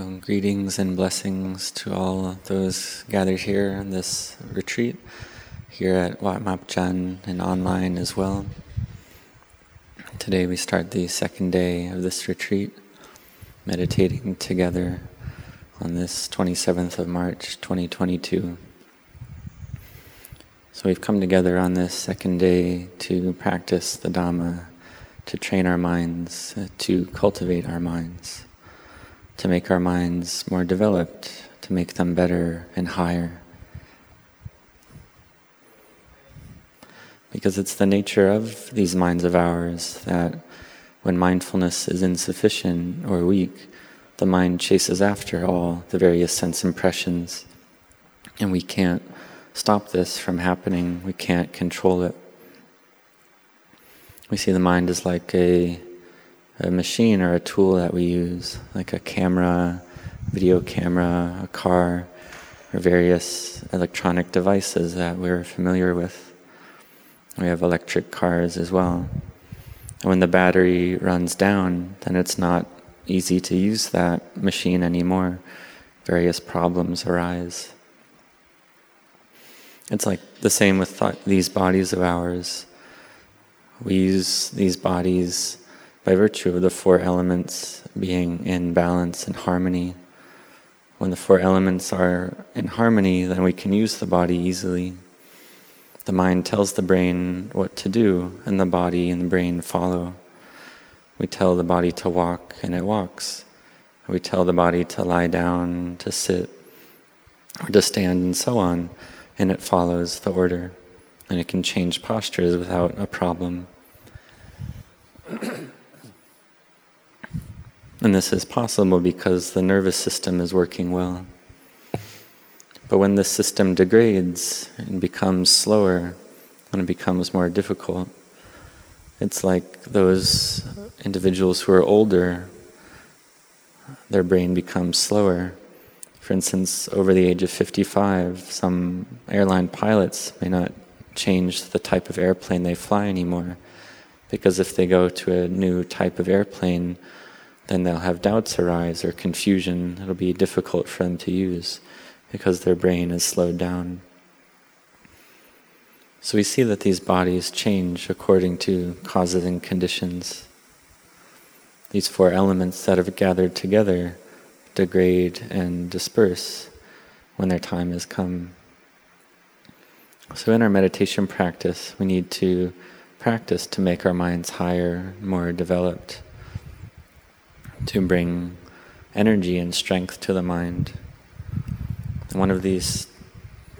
So, greetings and blessings to all those gathered here in this retreat, here at Wat Marp Jan and online as well. Today we start the second day of this retreat, meditating together on this 27th of March 2022. So we've come together on this second day to practice the Dhamma to train our minds, uh, to cultivate our minds, to make our minds more developed, to make them better and higher. Because it's the nature of these minds of ours that when mindfulness is insufficient or weak, the mind chases after all the various sense impressions, and we can't stop this from happening, we can't control it. We see the mind as like a, a machine or a tool that we use, like a camera, video camera, a car, or various electronic devices that we're familiar with. We have electric cars as well. And when the battery runs down, then it's not easy to use that machine anymore. Various problems arise. It's like the same with th- these bodies of ours. We use these bodies by virtue of the four elements being in balance and harmony. When the four elements are in harmony, then we can use the body easily. The mind tells the brain what to do, and the body and the brain follow. We tell the body to walk, and it walks. We tell the body to lie down, to sit, or to stand, and so on, and it follows the order and it can change postures without a problem. and this is possible because the nervous system is working well. But when the system degrades and becomes slower, when it becomes more difficult, it's like those individuals who are older, their brain becomes slower. For instance, over the age of 55, some airline pilots may not change the type of airplane they fly anymore. Because if they go to a new type of airplane, then they'll have doubts arise or confusion. It'll be difficult for them to use because their brain is slowed down. So we see that these bodies change according to causes and conditions. These four elements that have gathered together degrade and disperse when their time has come. So, in our meditation practice, we need to practice to make our minds higher, more developed, to bring energy and strength to the mind. One of these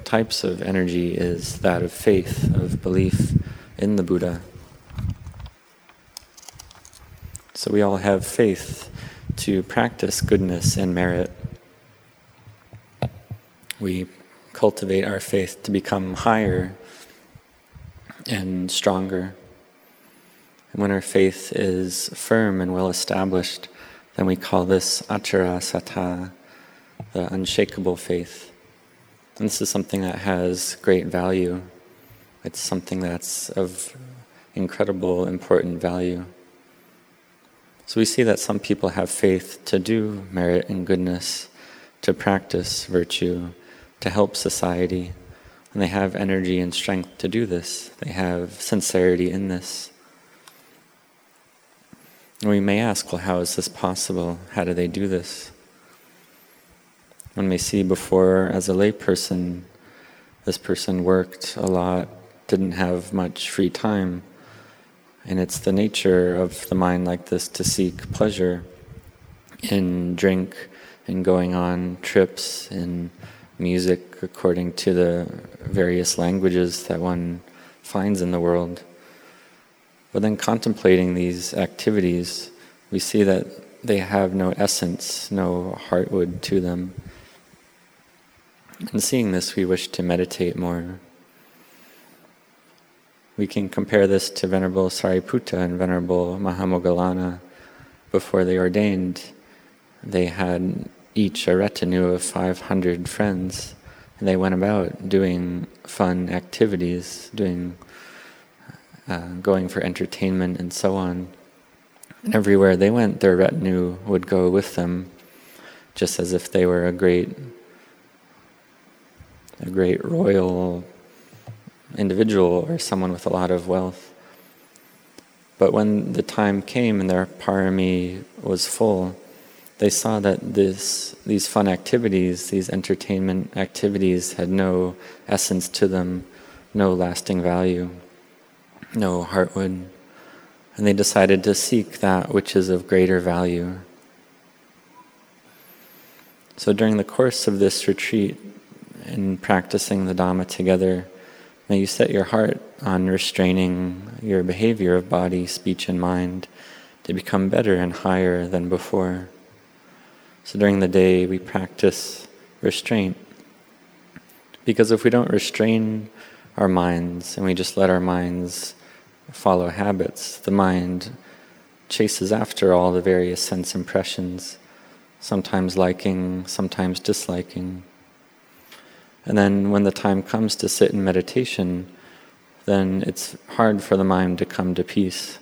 types of energy is that of faith, of belief in the Buddha. So, we all have faith to practice goodness and merit. We cultivate our faith to become higher and stronger. And when our faith is firm and well established, then we call this acala saddha, the unshakable faith. And this is something that has great value. It's something that's of incredible, important value. So we see that some people have faith to do merit and goodness, to practice virtue, to help society. And they have energy and strength to do this. They have sincerity in this. And we may ask, well, how is this possible? How do they do this? One may see before, as a layperson, this person worked a lot, didn't have much free time. And it's the nature of the mind like this to seek pleasure in drink, in going on trips, in music according to the various languages that one finds in the world. But then contemplating these activities, we see that they have no essence, no heartwood to them. And seeing this, we wish to meditate more. We can compare this to Venerable Sariputta and Venerable Mahamoggallana before they ordained. They had each a retinue of 500 friends, and they went about doing fun activities, doing, uh, going for entertainment and so on. And everywhere they went, their retinue would go with them, just as if they were a great, a great royal individual or someone with a lot of wealth. But when the time came and their parami was full, they saw that this, these fun activities, these entertainment activities, had no essence to them, no lasting value, no heartwood. And they decided to seek that which is of greater value. So during the course of this retreat, in practicing the Dhamma together, may you set your heart on restraining your behavior of body, speech, and mind to become better and higher than before. So during the day, we practice restraint. Because if we don't restrain our minds and we just let our minds follow habits, the mind chases after all the various sense impressions, sometimes liking, sometimes disliking. And then when the time comes to sit in meditation, then it's hard for the mind to come to peace.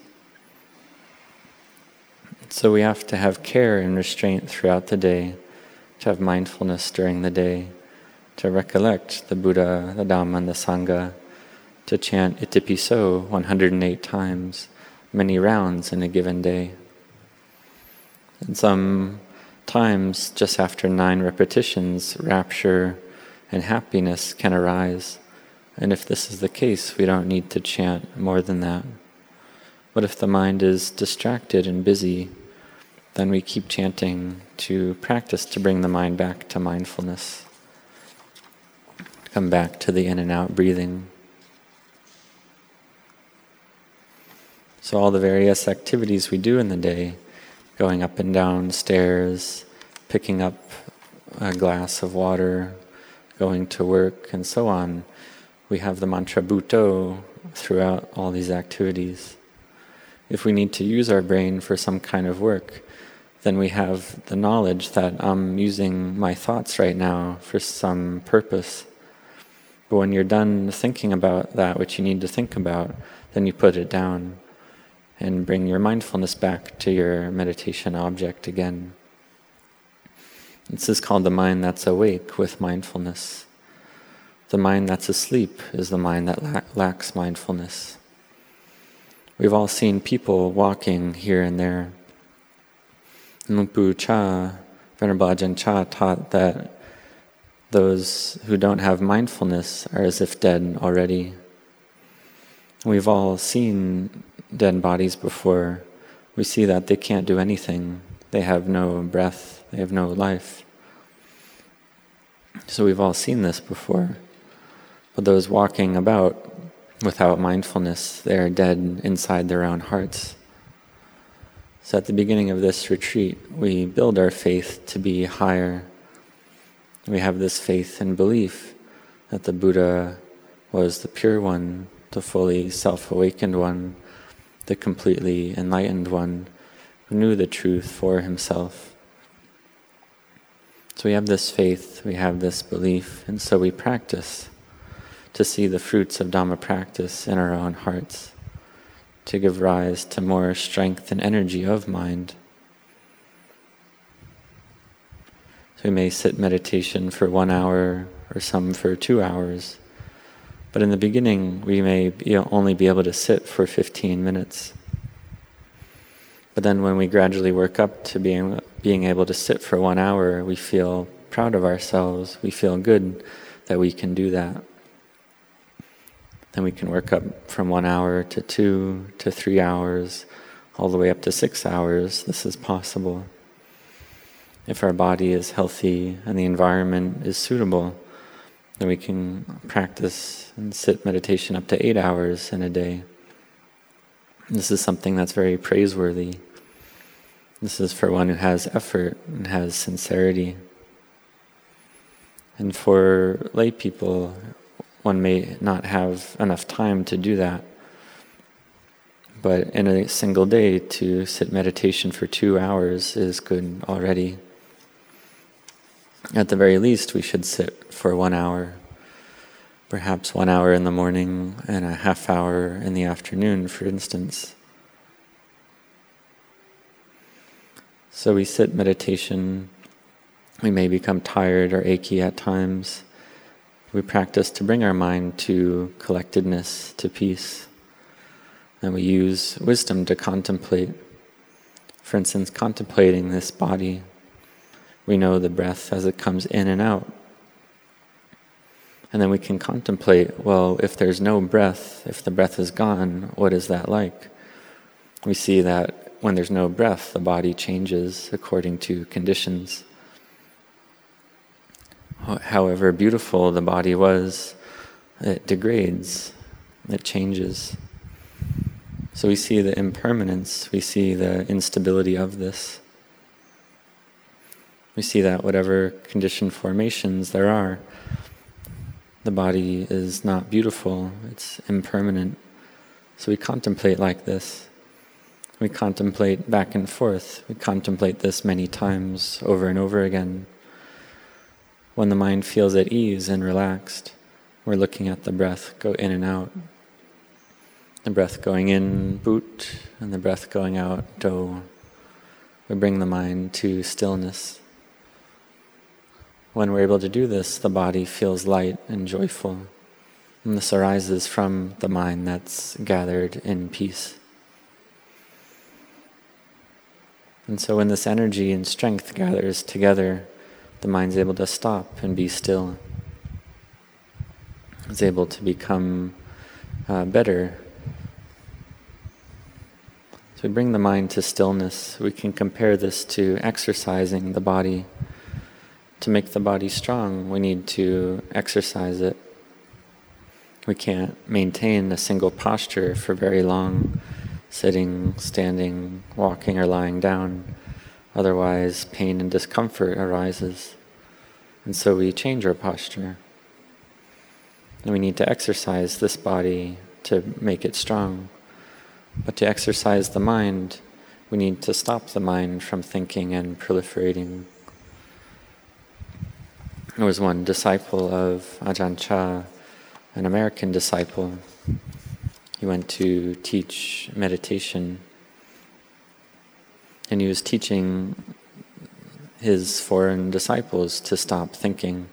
So we have to have care and restraint throughout the day, to have mindfulness during the day, to recollect the Buddha, the Dhamma, and the Sangha, to chant Itipiso 108 times, many rounds in a given day. And some times, just after nine repetitions, rapture and happiness can arise. And if this is the case, we don't need to chant more than that. But if the mind is distracted and busy, then we keep chanting to practice to bring the mind back to mindfulness. Come back to the in and out breathing. So, all the various activities we do in the day, going up and down stairs, picking up a glass of water, going to work, and so on, we have the mantra Buddho throughout all these activities. If we need to use our brain for some kind of work, then we have the knowledge that I'm using my thoughts right now for some purpose. But when you're done thinking about that which you need to think about, then you put it down and bring your mindfulness back to your meditation object again. This is called the mind that's awake with mindfulness. The mind that's asleep is the mind that la- lacks mindfulness. We've all seen people walking here and there Luang Pu Chah, Venerable Ajahn Chah taught that those who don't have mindfulness are as if dead already. We've all seen dead bodies before. We see that they can't do anything. They have no breath, they have no life. So we've all seen this before. But those walking about without mindfulness, they are dead inside their own hearts. So at the beginning of this retreat, we build our faith to be higher. We have this faith and belief that the Buddha was the pure one, the fully self awakened one, the completely enlightened one, who knew the truth for himself. So we have this faith, we have this belief, and so we practice to see the fruits of Dhamma practice in our own hearts to give rise to more strength and energy of mind. So we may sit meditation for one hour or some for two hours. But in the beginning, we may be only be able to sit for 15 minutes. But then when we gradually work up to being, being able to sit for one hour, we feel proud of ourselves. We feel good that we can do that. Then we can work up from one hour to two to three hours, all the way up to six hours. This is possible. If our body is healthy and the environment is suitable, then we can practice and sit meditation up to eight hours in a day. This is something that's very praiseworthy. This is for one who has effort and has sincerity. And for lay people one may not have enough time to do that. But in a single day, to sit meditation for two hours is good already. at the very least, we should sit for one hour, perhaps one hour in the morning and a half hour in the afternoon, for instance. So we sit meditation, we may become tired or achy at times. We practice to bring our mind to collectedness, to peace. And we use wisdom to contemplate. For instance, contemplating this body, we know the breath as it comes in and out. And then we can contemplate well, if there's no breath, if the breath is gone, what is that like? We see that when there's no breath, the body changes according to conditions. However beautiful the body was, it degrades, it changes. So we see the impermanence, we see the instability of this. We see that whatever conditioned formations there are, the body is not beautiful, it's impermanent. So we contemplate like this. We contemplate back and forth. We contemplate this many times over and over again. When the mind feels at ease and relaxed, we're looking at the breath go in and out. The breath going in, boot, and the breath going out, do. We bring the mind to stillness. When we're able to do this, the body feels light and joyful. And this arises from the mind that's gathered in peace. And so when this energy and strength gathers together, the mind's able to stop and be still. It's able to become uh, better. So we bring the mind to stillness. We can compare this to exercising the body. To make the body strong, we need to exercise it. We can't maintain a single posture for very long sitting, standing, walking, or lying down. Otherwise, pain and discomfort arises. And so we change our posture. And we need to exercise this body to make it strong. But to exercise the mind, we need to stop the mind from thinking and proliferating. There was one disciple of Ajahn Chah, an American disciple, he went to teach meditation. And he was teaching his foreign disciples to stop thinking.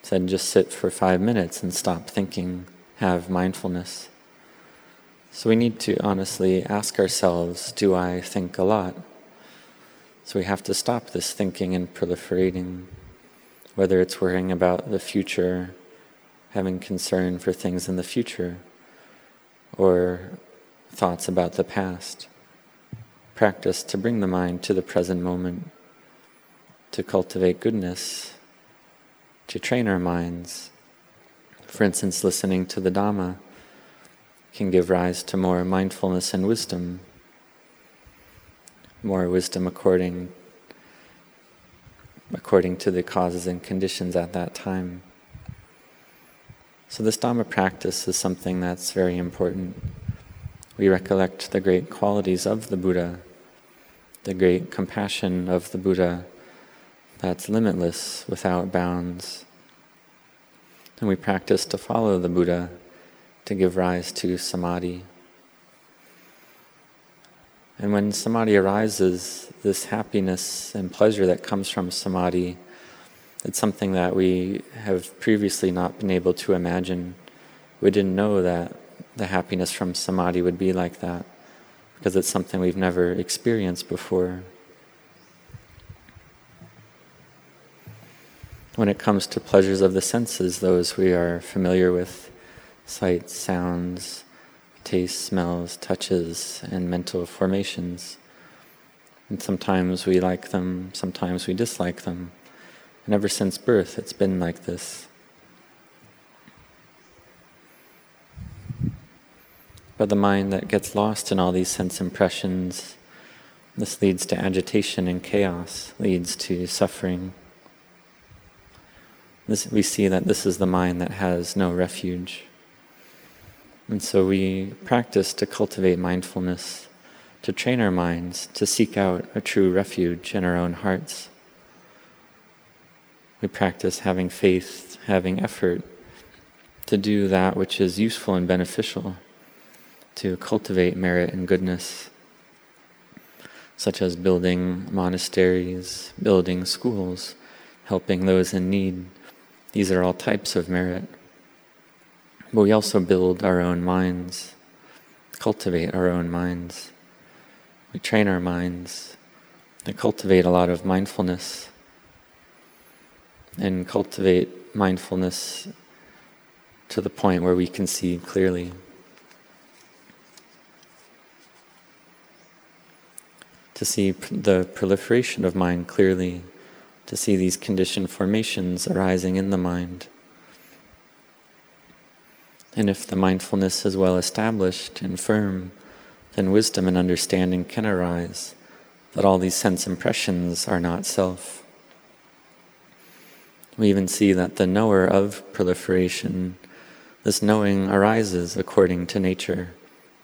He said, just sit for five minutes and stop thinking, have mindfulness. So we need to honestly ask ourselves do I think a lot? So we have to stop this thinking and proliferating, whether it's worrying about the future, having concern for things in the future or thoughts about the past. Practice to bring the mind to the present moment, to cultivate goodness, to train our minds. For instance, listening to the Dhamma can give rise to more mindfulness and wisdom, more wisdom according according to the causes and conditions at that time. So, this Dhamma practice is something that's very important. We recollect the great qualities of the Buddha, the great compassion of the Buddha that's limitless, without bounds. And we practice to follow the Buddha to give rise to samadhi. And when samadhi arises, this happiness and pleasure that comes from samadhi it's something that we have previously not been able to imagine. We didn't know that the happiness from samadhi would be like that because it's something we've never experienced before. When it comes to pleasures of the senses, those we are familiar with sights, sounds, tastes, smells, touches, and mental formations. And sometimes we like them, sometimes we dislike them. And ever since birth, it's been like this. But the mind that gets lost in all these sense impressions, this leads to agitation and chaos, leads to suffering. This, we see that this is the mind that has no refuge. And so we practice to cultivate mindfulness, to train our minds to seek out a true refuge in our own hearts. We practice having faith, having effort to do that which is useful and beneficial, to cultivate merit and goodness, such as building monasteries, building schools, helping those in need. These are all types of merit. But we also build our own minds, cultivate our own minds. We train our minds to cultivate a lot of mindfulness and cultivate mindfulness to the point where we can see clearly. To see the proliferation of mind clearly, to see these conditioned formations arising in the mind. And if the mindfulness is well established and firm, then wisdom and understanding can arise that all these sense impressions are not self. We even see that the knower of proliferation, this knowing arises according to nature.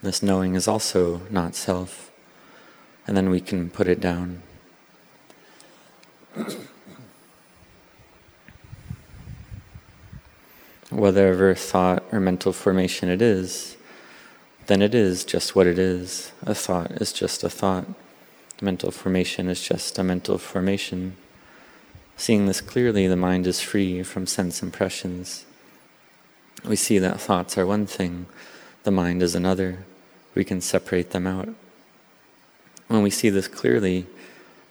This knowing is also not self. And then we can put it down. Whatever thought or mental formation it is, then it is just what it is. A thought is just a thought. Mental formation is just a mental formation. Seeing this clearly, the mind is free from sense impressions. We see that thoughts are one thing, the mind is another. We can separate them out. When we see this clearly,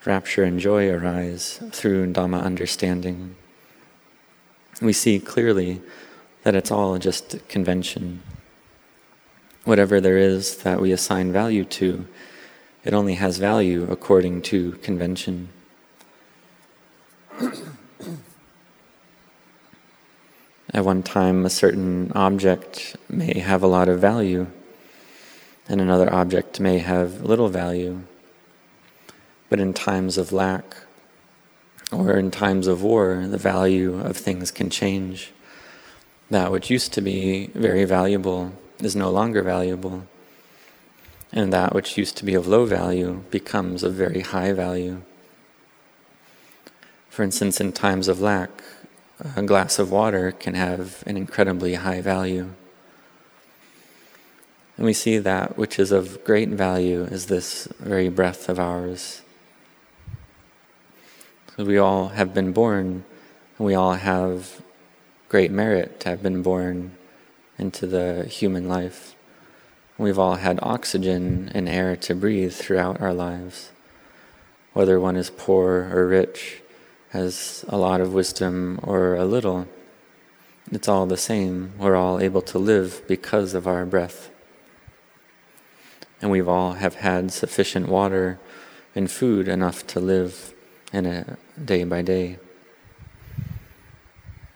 rapture and joy arise through Dhamma understanding. We see clearly that it's all just convention. Whatever there is that we assign value to, it only has value according to convention. At one time, a certain object may have a lot of value, and another object may have little value. But in times of lack or in times of war, the value of things can change. That which used to be very valuable is no longer valuable, and that which used to be of low value becomes of very high value. For instance, in times of lack, a glass of water can have an incredibly high value. And we see that which is of great value is this very breath of ours. So we all have been born, and we all have great merit to have been born into the human life. We've all had oxygen and air to breathe throughout our lives. Whether one is poor or rich, has a lot of wisdom or a little, it's all the same. We're all able to live because of our breath. And we've all have had sufficient water and food enough to live in a day by day.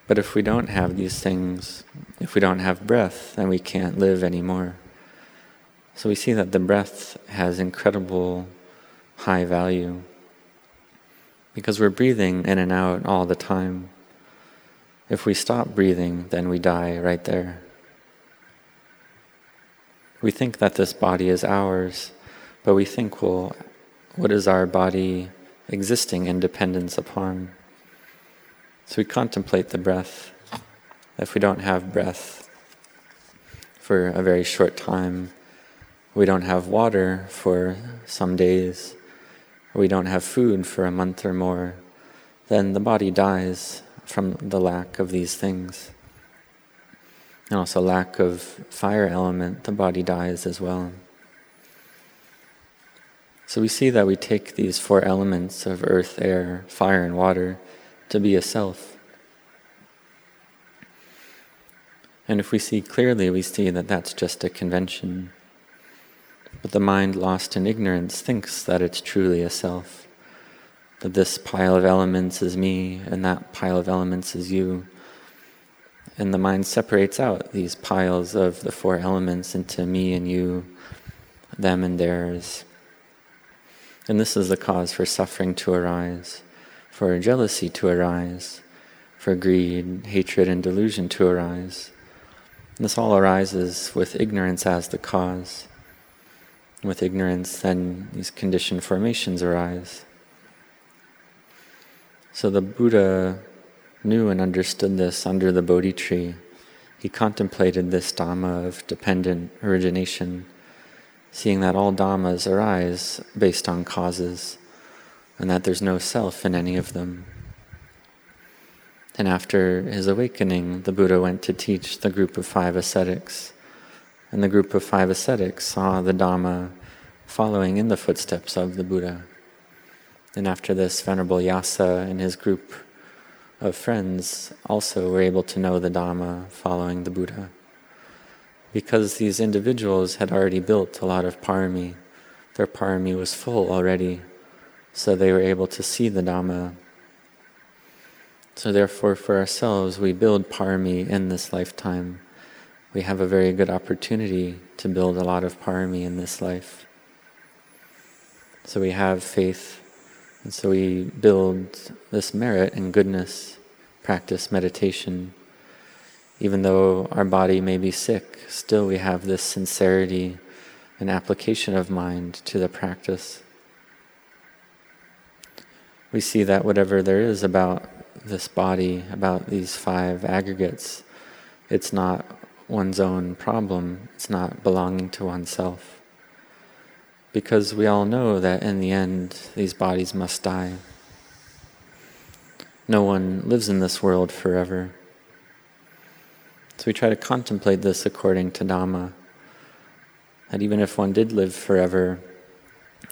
But if we don't have these things, if we don't have breath, then we can't live anymore. So we see that the breath has incredible high value because we're breathing in and out all the time. If we stop breathing, then we die right there. We think that this body is ours, but we think, well, what is our body existing in dependence upon? So we contemplate the breath. If we don't have breath for a very short time, we don't have water for some days, we don't have food for a month or more, then the body dies from the lack of these things. And also lack of fire element, the body dies as well. So we see that we take these four elements of earth, air, fire, and water to be a self. And if we see clearly, we see that that's just a convention. But the mind lost in ignorance thinks that it's truly a self, that this pile of elements is me and that pile of elements is you. And the mind separates out these piles of the four elements into me and you, them and theirs. And this is the cause for suffering to arise, for jealousy to arise, for greed, hatred, and delusion to arise. And this all arises with ignorance as the cause. With ignorance, then these conditioned formations arise. So the Buddha knew and understood this under the Bodhi tree, he contemplated this Dhamma of dependent origination, seeing that all Dhammas arise based on causes, and that there's no self in any of them. And after his awakening, the Buddha went to teach the group of five ascetics. And the group of five ascetics saw the Dhamma following in the footsteps of the Buddha. And after this, Venerable Yasa and his group of friends also were able to know the Dhamma following the Buddha. Because these individuals had already built a lot of parami, their parami was full already, so they were able to see the Dhamma. So, therefore, for ourselves, we build parami in this lifetime. We have a very good opportunity to build a lot of parami in this life. So, we have faith and so we build this merit and goodness, practice meditation. Even though our body may be sick, still we have this sincerity and application of mind to the practice. We see that whatever there is about this body, about these five aggregates, it's not one's own problem, it's not belonging to oneself because we all know that in the end these bodies must die. No one lives in this world forever. So we try to contemplate this according to Dhamma. That even if one did live forever,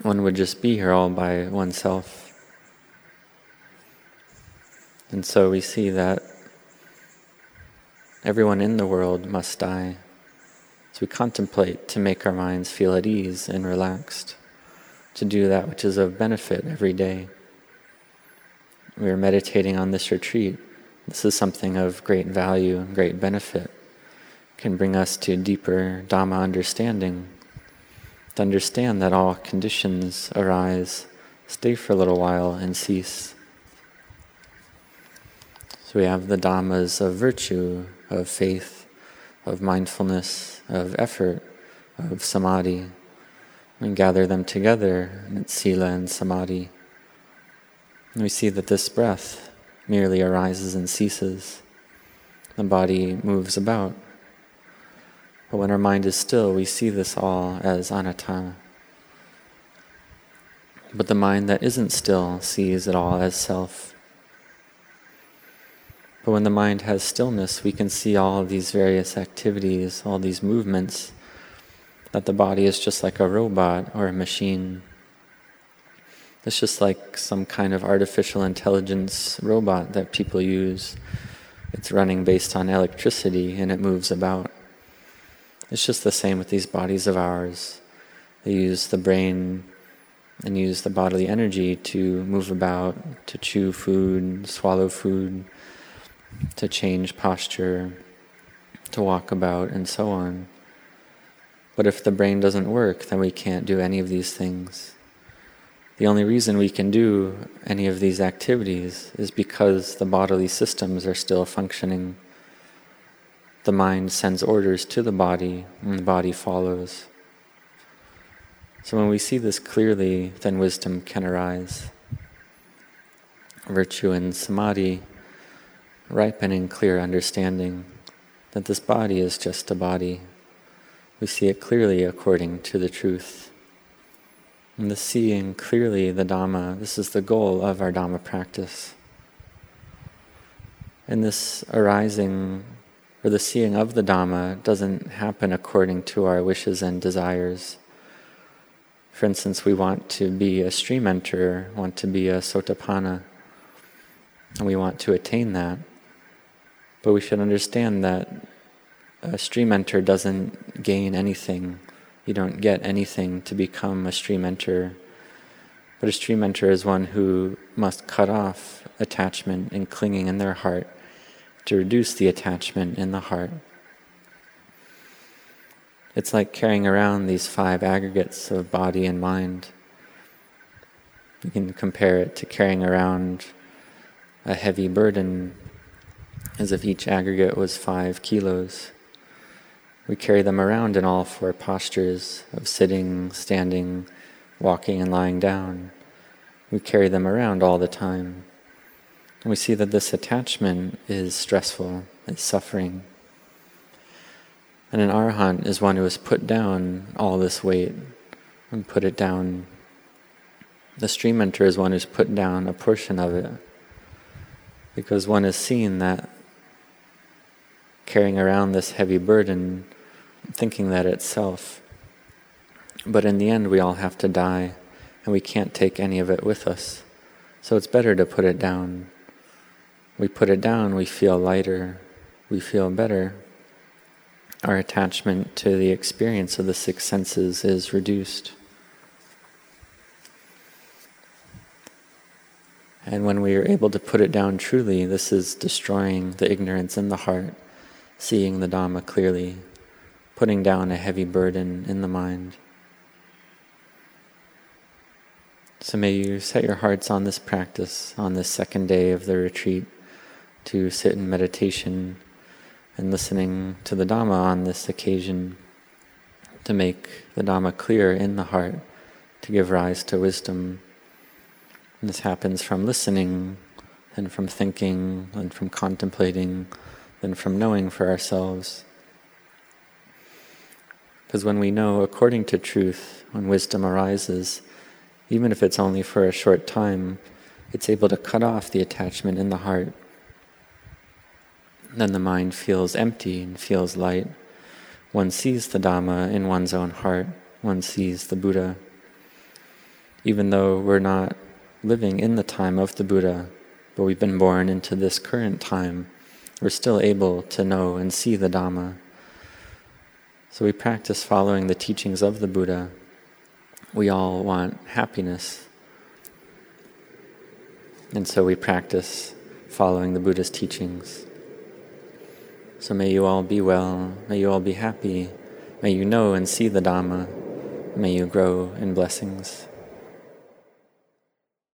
one would just be here all by oneself. And so we see that everyone in the world must die. So we contemplate to make our minds feel at ease and relaxed, to do that which is of benefit every day. We are meditating on this retreat. This is something of great value and great benefit. It can bring us to deeper Dhamma understanding, to understand that all conditions arise, stay for a little while, and cease. So we have the Dhammas of virtue, of faith, of mindfulness, of effort, of samadhi, and gather them together, it's sila and samadhi. And we see that this breath merely arises and ceases. The body moves about. But when our mind is still, we see this all as anatta. But the mind that isn't still sees it all as self. But when the mind has stillness, we can see all these various activities, all these movements, that the body is just like a robot or a machine. It's just like some kind of artificial intelligence robot that people use. It's running based on electricity and it moves about. It's just the same with these bodies of ours. They use the brain and use the bodily energy to move about, to chew food, swallow food, to change posture, to walk about, and so on. But if the brain doesn't work, then we can't do any of these things. The only reason we can do any of these activities is because the bodily systems are still functioning. The mind sends orders to the body, and the body follows. So when we see this clearly, then wisdom can arise. Virtue and samadhi ripening clear understanding that this body is just a body. We see it clearly according to the truth. And the seeing clearly the Dhamma, this is the goal of our Dhamma practice. And this arising or the seeing of the Dhamma doesn't happen according to our wishes and desires. For instance, we want to be a stream enterer, want to be a sotapanna, and we want to attain that. But we should understand that a stream enter doesn't gain anything. You don't get anything to become a stream enter. But a stream enter is one who must cut off attachment and clinging in their heart to reduce the attachment in the heart. It's like carrying around these five aggregates of body and mind. You can compare it to carrying around a heavy burden as if each aggregate was five kilos. We carry them around in all four postures of sitting, standing, walking, and lying down. We carry them around all the time. And we see that this attachment is stressful, is suffering. And an arahant is one who has put down all this weight and put it down. The stream enterer is one who's put down a portion of it because one has seen that carrying around this heavy burden, thinking that itself. But in the end, we all have to die, and we can't take any of it with us. So it's better to put it down. We put it down, we feel lighter, we feel better. Our attachment to the experience of the six senses is reduced. And when we are able to put it down truly, this is destroying the ignorance in the heart, seeing the Dhamma clearly, putting down a heavy burden in the mind. So may you set your hearts on this practice on this second day of the retreat to sit in meditation and listening to the Dhamma on this occasion to make the Dhamma clear in the heart, to give rise to wisdom and this happens from listening, and from thinking, and from contemplating, then from knowing for ourselves. Because when we know according to truth, when wisdom arises, even if it's only for a short time, it's able to cut off the attachment in the heart. Then the mind feels empty and feels light. One sees the Dhamma in one's own heart, one sees the Buddha. Even though we're not living in the time of the Buddha, but we've been born into this current time, we're still able to know and see the Dhamma. So we practice following the teachings of the Buddha. We all want happiness. And so we practice following the Buddha's teachings. So may you all be well, may you all be happy, may you know and see the Dhamma, may you grow in blessings.